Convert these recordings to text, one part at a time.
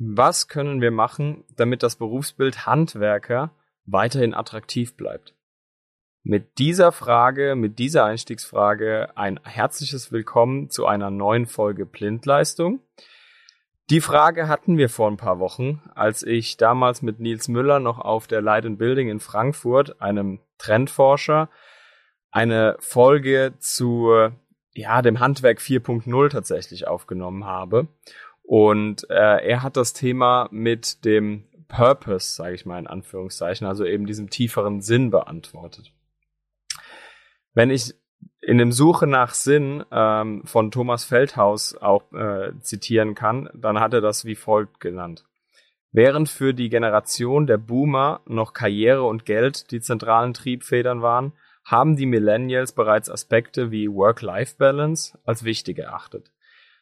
Was können wir machen, damit das Berufsbild Handwerker weiterhin attraktiv bleibt? Mit dieser Frage, mit dieser Einstiegsfrage ein herzliches Willkommen zu einer neuen Folge Blindleistung. Die Frage hatten wir vor ein paar Wochen, als ich damals mit Nils Müller noch auf der Light and Building in Frankfurt, einem Trendforscher, eine Folge zu ja, dem Handwerk 4.0 tatsächlich aufgenommen habe. Und äh, er hat das Thema mit dem Purpose, sage ich mal in Anführungszeichen, also eben diesem tieferen Sinn beantwortet. Wenn ich in dem Suche nach Sinn ähm, von Thomas Feldhaus auch äh, zitieren kann, dann hat er das wie folgt genannt. Während für die Generation der Boomer noch Karriere und Geld die zentralen Triebfedern waren, haben die Millennials bereits Aspekte wie Work-Life-Balance als wichtig erachtet.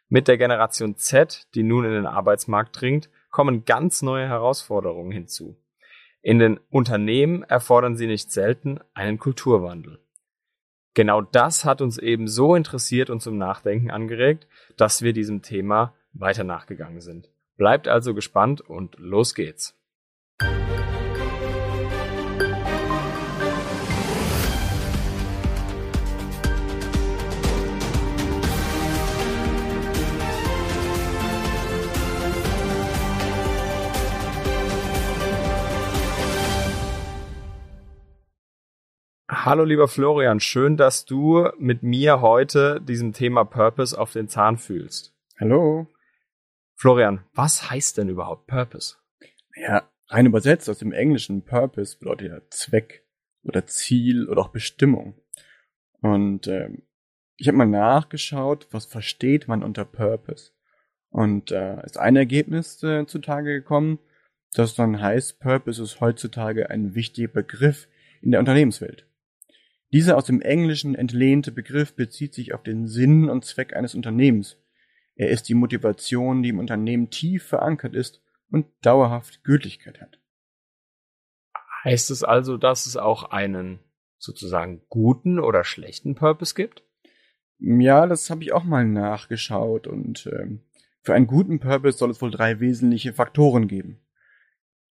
Mit der Generation Z, die nun in den Arbeitsmarkt dringt, kommen ganz neue Herausforderungen hinzu. In den Unternehmen erfordern sie nicht selten einen Kulturwandel. Genau das hat uns eben so interessiert und zum Nachdenken angeregt, dass wir diesem Thema weiter nachgegangen sind. Bleibt also gespannt und los geht's. Hallo lieber Florian, schön, dass du mit mir heute diesem Thema Purpose auf den Zahn fühlst. Hallo. Florian, was heißt denn überhaupt Purpose? Ja, rein übersetzt aus dem Englischen Purpose bedeutet ja Zweck oder Ziel oder auch Bestimmung. Und ähm, ich habe mal nachgeschaut, was versteht man unter Purpose. Und äh, ist ein Ergebnis äh, zutage gekommen, das dann heißt, Purpose ist heutzutage ein wichtiger Begriff in der Unternehmenswelt. Dieser aus dem Englischen entlehnte Begriff bezieht sich auf den Sinn und Zweck eines Unternehmens. Er ist die Motivation, die im Unternehmen tief verankert ist und dauerhaft Gültigkeit hat. Heißt es also, dass es auch einen sozusagen guten oder schlechten Purpose gibt? Ja, das habe ich auch mal nachgeschaut und ähm, für einen guten Purpose soll es wohl drei wesentliche Faktoren geben.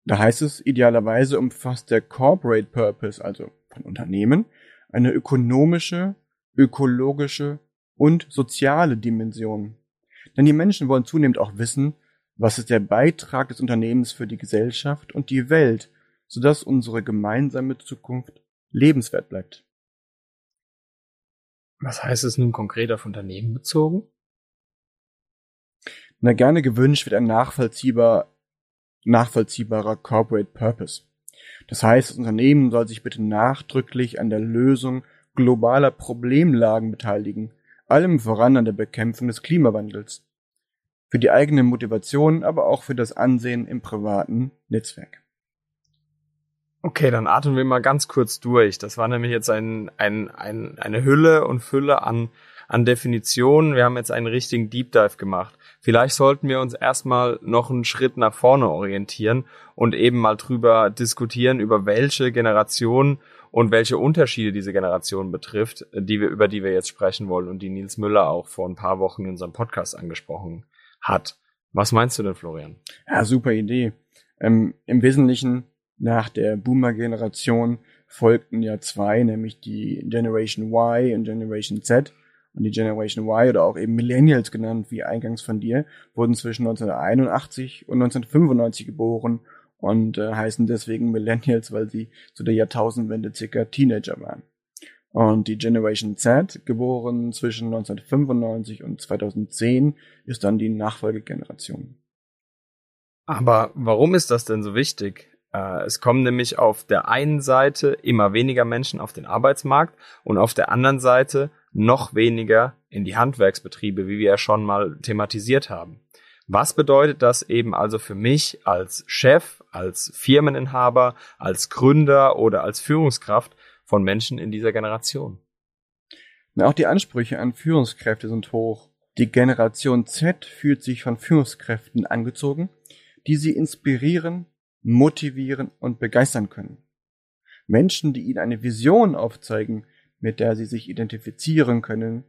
Da heißt es, idealerweise umfasst der Corporate Purpose, also von Unternehmen, eine ökonomische, ökologische und soziale Dimension. Denn die Menschen wollen zunehmend auch wissen, was ist der Beitrag des Unternehmens für die Gesellschaft und die Welt, sodass unsere gemeinsame Zukunft lebenswert bleibt. Was heißt es nun konkret auf Unternehmen bezogen? Na gerne gewünscht wird ein nachvollziehbar, nachvollziehbarer Corporate Purpose. Das heißt, das Unternehmen soll sich bitte nachdrücklich an der Lösung globaler Problemlagen beteiligen, allem voran an der Bekämpfung des Klimawandels. Für die eigene Motivation, aber auch für das Ansehen im privaten Netzwerk. Okay, dann atmen wir mal ganz kurz durch. Das war nämlich jetzt ein, ein, ein, eine Hülle und Fülle an, an Definitionen. Wir haben jetzt einen richtigen Deep Dive gemacht. Vielleicht sollten wir uns erstmal noch einen Schritt nach vorne orientieren und eben mal drüber diskutieren, über welche Generation und welche Unterschiede diese Generation betrifft, die wir, über die wir jetzt sprechen wollen und die Nils Müller auch vor ein paar Wochen in unserem Podcast angesprochen hat. Was meinst du denn, Florian? Ja, super Idee. Ähm, Im Wesentlichen nach der Boomer-Generation folgten ja zwei, nämlich die Generation Y und Generation Z. Und die Generation Y oder auch eben Millennials genannt, wie eingangs von dir, wurden zwischen 1981 und 1995 geboren und äh, heißen deswegen Millennials, weil sie zu der Jahrtausendwende circa Teenager waren. Und die Generation Z, geboren zwischen 1995 und 2010, ist dann die Nachfolgegeneration. Aber warum ist das denn so wichtig? Äh, es kommen nämlich auf der einen Seite immer weniger Menschen auf den Arbeitsmarkt und auf der anderen Seite noch weniger in die Handwerksbetriebe, wie wir ja schon mal thematisiert haben. Was bedeutet das eben also für mich als Chef, als Firmeninhaber, als Gründer oder als Führungskraft von Menschen in dieser Generation? Auch die Ansprüche an Führungskräfte sind hoch. Die Generation Z fühlt sich von Führungskräften angezogen, die sie inspirieren, motivieren und begeistern können. Menschen, die ihnen eine Vision aufzeigen, mit der sie sich identifizieren können.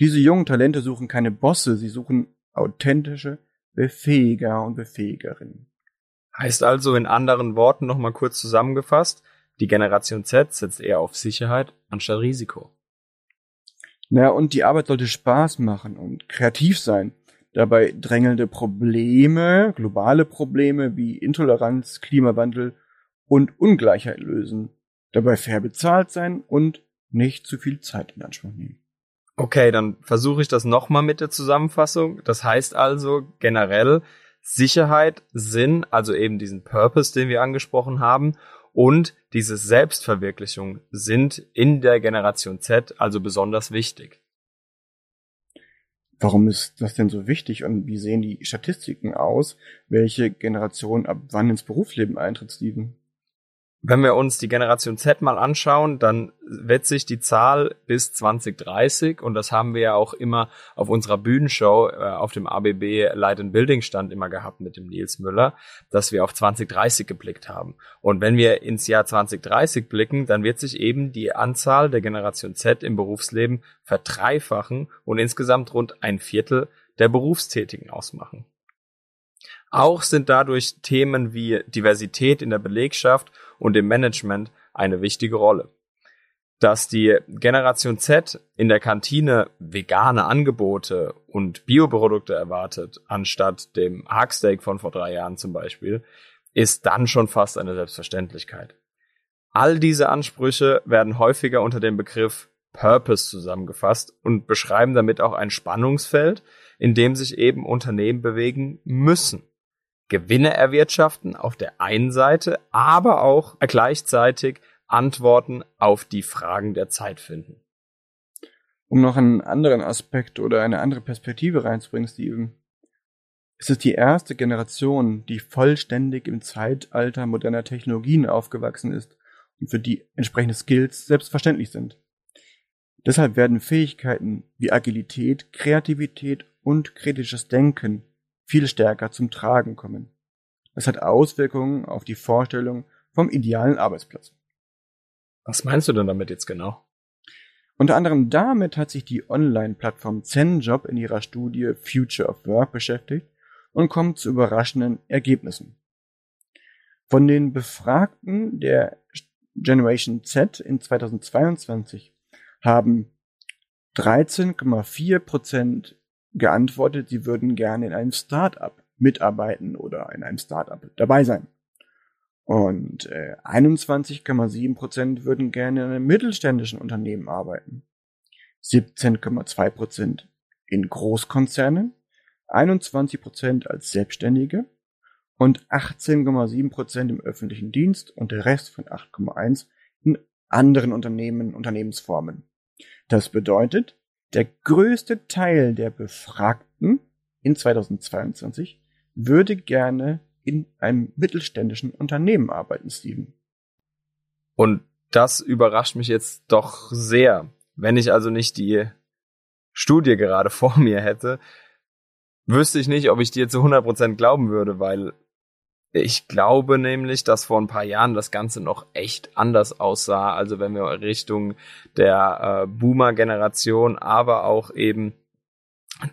Diese jungen Talente suchen keine Bosse, sie suchen authentische, Befähiger und Befähigerinnen. Heißt also in anderen Worten nochmal kurz zusammengefasst, die Generation Z setzt eher auf Sicherheit anstatt Risiko. Naja, und die Arbeit sollte Spaß machen und kreativ sein. Dabei drängelnde Probleme, globale Probleme wie Intoleranz, Klimawandel und Ungleichheit lösen. Dabei fair bezahlt sein und nicht zu viel Zeit in Anspruch nehmen. Okay, dann versuche ich das nochmal mit der Zusammenfassung. Das heißt also generell Sicherheit, Sinn, also eben diesen Purpose, den wir angesprochen haben, und diese Selbstverwirklichung sind in der Generation Z also besonders wichtig. Warum ist das denn so wichtig und wie sehen die Statistiken aus, welche Generation ab wann ins Berufsleben eintritt, Steven? Wenn wir uns die Generation Z mal anschauen, dann wird sich die Zahl bis 2030 und das haben wir ja auch immer auf unserer Bühnenshow äh, auf dem ABB Light and Building Stand immer gehabt mit dem Nils Müller, dass wir auf 2030 geblickt haben. Und wenn wir ins Jahr 2030 blicken, dann wird sich eben die Anzahl der Generation Z im Berufsleben verdreifachen und insgesamt rund ein Viertel der Berufstätigen ausmachen. Auch sind dadurch Themen wie Diversität in der Belegschaft und im Management eine wichtige Rolle. Dass die Generation Z in der Kantine vegane Angebote und Bioprodukte erwartet, anstatt dem Hacksteak von vor drei Jahren zum Beispiel, ist dann schon fast eine Selbstverständlichkeit. All diese Ansprüche werden häufiger unter dem Begriff Purpose zusammengefasst und beschreiben damit auch ein Spannungsfeld, in dem sich eben Unternehmen bewegen müssen. Gewinne erwirtschaften auf der einen Seite, aber auch gleichzeitig Antworten auf die Fragen der Zeit finden. Um noch einen anderen Aspekt oder eine andere Perspektive reinzubringen, Steven. Es ist die erste Generation, die vollständig im Zeitalter moderner Technologien aufgewachsen ist und für die entsprechende Skills selbstverständlich sind. Deshalb werden Fähigkeiten wie Agilität, Kreativität und kritisches Denken viel stärker zum Tragen kommen. Das hat Auswirkungen auf die Vorstellung vom idealen Arbeitsplatz. Was meinst du denn damit jetzt genau? Unter anderem damit hat sich die Online-Plattform ZenJob in ihrer Studie Future of Work beschäftigt und kommt zu überraschenden Ergebnissen. Von den Befragten der Generation Z in 2022 haben 13,4 Prozent geantwortet, sie würden gerne in einem Startup mitarbeiten oder in einem Startup dabei sein. Und äh, 21,7 Prozent würden gerne in einem mittelständischen Unternehmen arbeiten. 17,2 Prozent in Großkonzernen, 21 Prozent als Selbstständige und 18,7 Prozent im öffentlichen Dienst und der Rest von 8,1% in anderen Unternehmen, Unternehmensformen. Das bedeutet, der größte Teil der Befragten in 2022 würde gerne in einem mittelständischen Unternehmen arbeiten, Steven. Und das überrascht mich jetzt doch sehr. Wenn ich also nicht die Studie gerade vor mir hätte, wüsste ich nicht, ob ich dir zu 100% glauben würde, weil ich glaube nämlich, dass vor ein paar Jahren das Ganze noch echt anders aussah. Also wenn wir Richtung der äh, Boomer-Generation, aber auch eben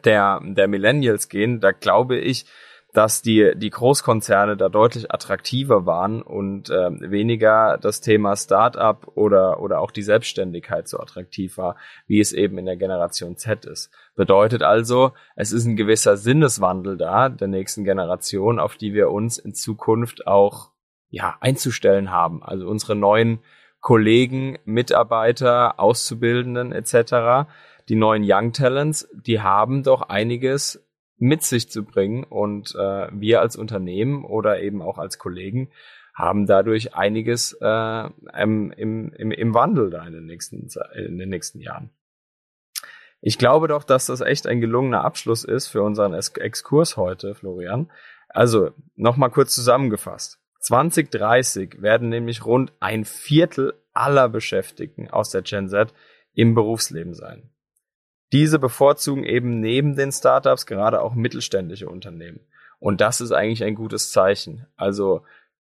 der, der Millennials gehen, da glaube ich, dass die, die Großkonzerne da deutlich attraktiver waren und äh, weniger das Thema Startup oder, oder auch die Selbstständigkeit so attraktiv war, wie es eben in der Generation Z ist. Bedeutet also, es ist ein gewisser Sinneswandel da der nächsten Generation, auf die wir uns in Zukunft auch ja, einzustellen haben. Also unsere neuen Kollegen, Mitarbeiter, Auszubildenden etc., die neuen Young Talents, die haben doch einiges mit sich zu bringen. Und äh, wir als Unternehmen oder eben auch als Kollegen haben dadurch einiges äh, im, im, im Wandel da in den, nächsten, in den nächsten Jahren. Ich glaube doch, dass das echt ein gelungener Abschluss ist für unseren Exkurs heute, Florian. Also, nochmal kurz zusammengefasst. 2030 werden nämlich rund ein Viertel aller Beschäftigten aus der Gen Z im Berufsleben sein. Diese bevorzugen eben neben den Startups gerade auch mittelständische Unternehmen. Und das ist eigentlich ein gutes Zeichen. Also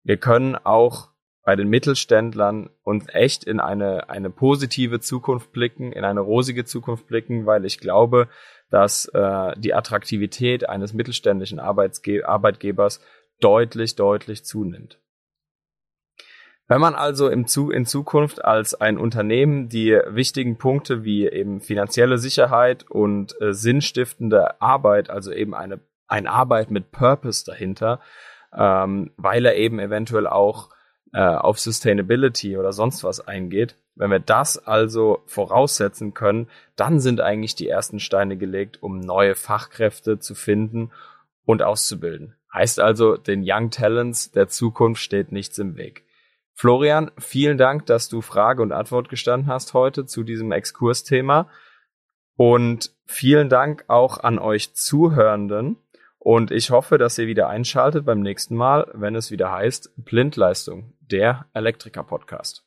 wir können auch bei den Mittelständlern und echt in eine, eine positive Zukunft blicken, in eine rosige Zukunft blicken, weil ich glaube, dass äh, die Attraktivität eines mittelständischen Arbeitsge Arbeitgebers deutlich, deutlich zunimmt. Wenn man also im Zu in Zukunft als ein Unternehmen die wichtigen Punkte wie eben finanzielle Sicherheit und äh, sinnstiftende Arbeit, also eben eine, eine Arbeit mit Purpose dahinter, ähm, weil er eben eventuell auch äh, auf Sustainability oder sonst was eingeht. Wenn wir das also voraussetzen können, dann sind eigentlich die ersten Steine gelegt, um neue Fachkräfte zu finden und auszubilden. Heißt also, den Young Talents der Zukunft steht nichts im Weg. Florian, vielen Dank, dass du Frage und Antwort gestanden hast heute zu diesem Exkursthema. Und vielen Dank auch an euch Zuhörenden. Und ich hoffe, dass ihr wieder einschaltet beim nächsten Mal, wenn es wieder heißt Blindleistung, der Elektriker-Podcast.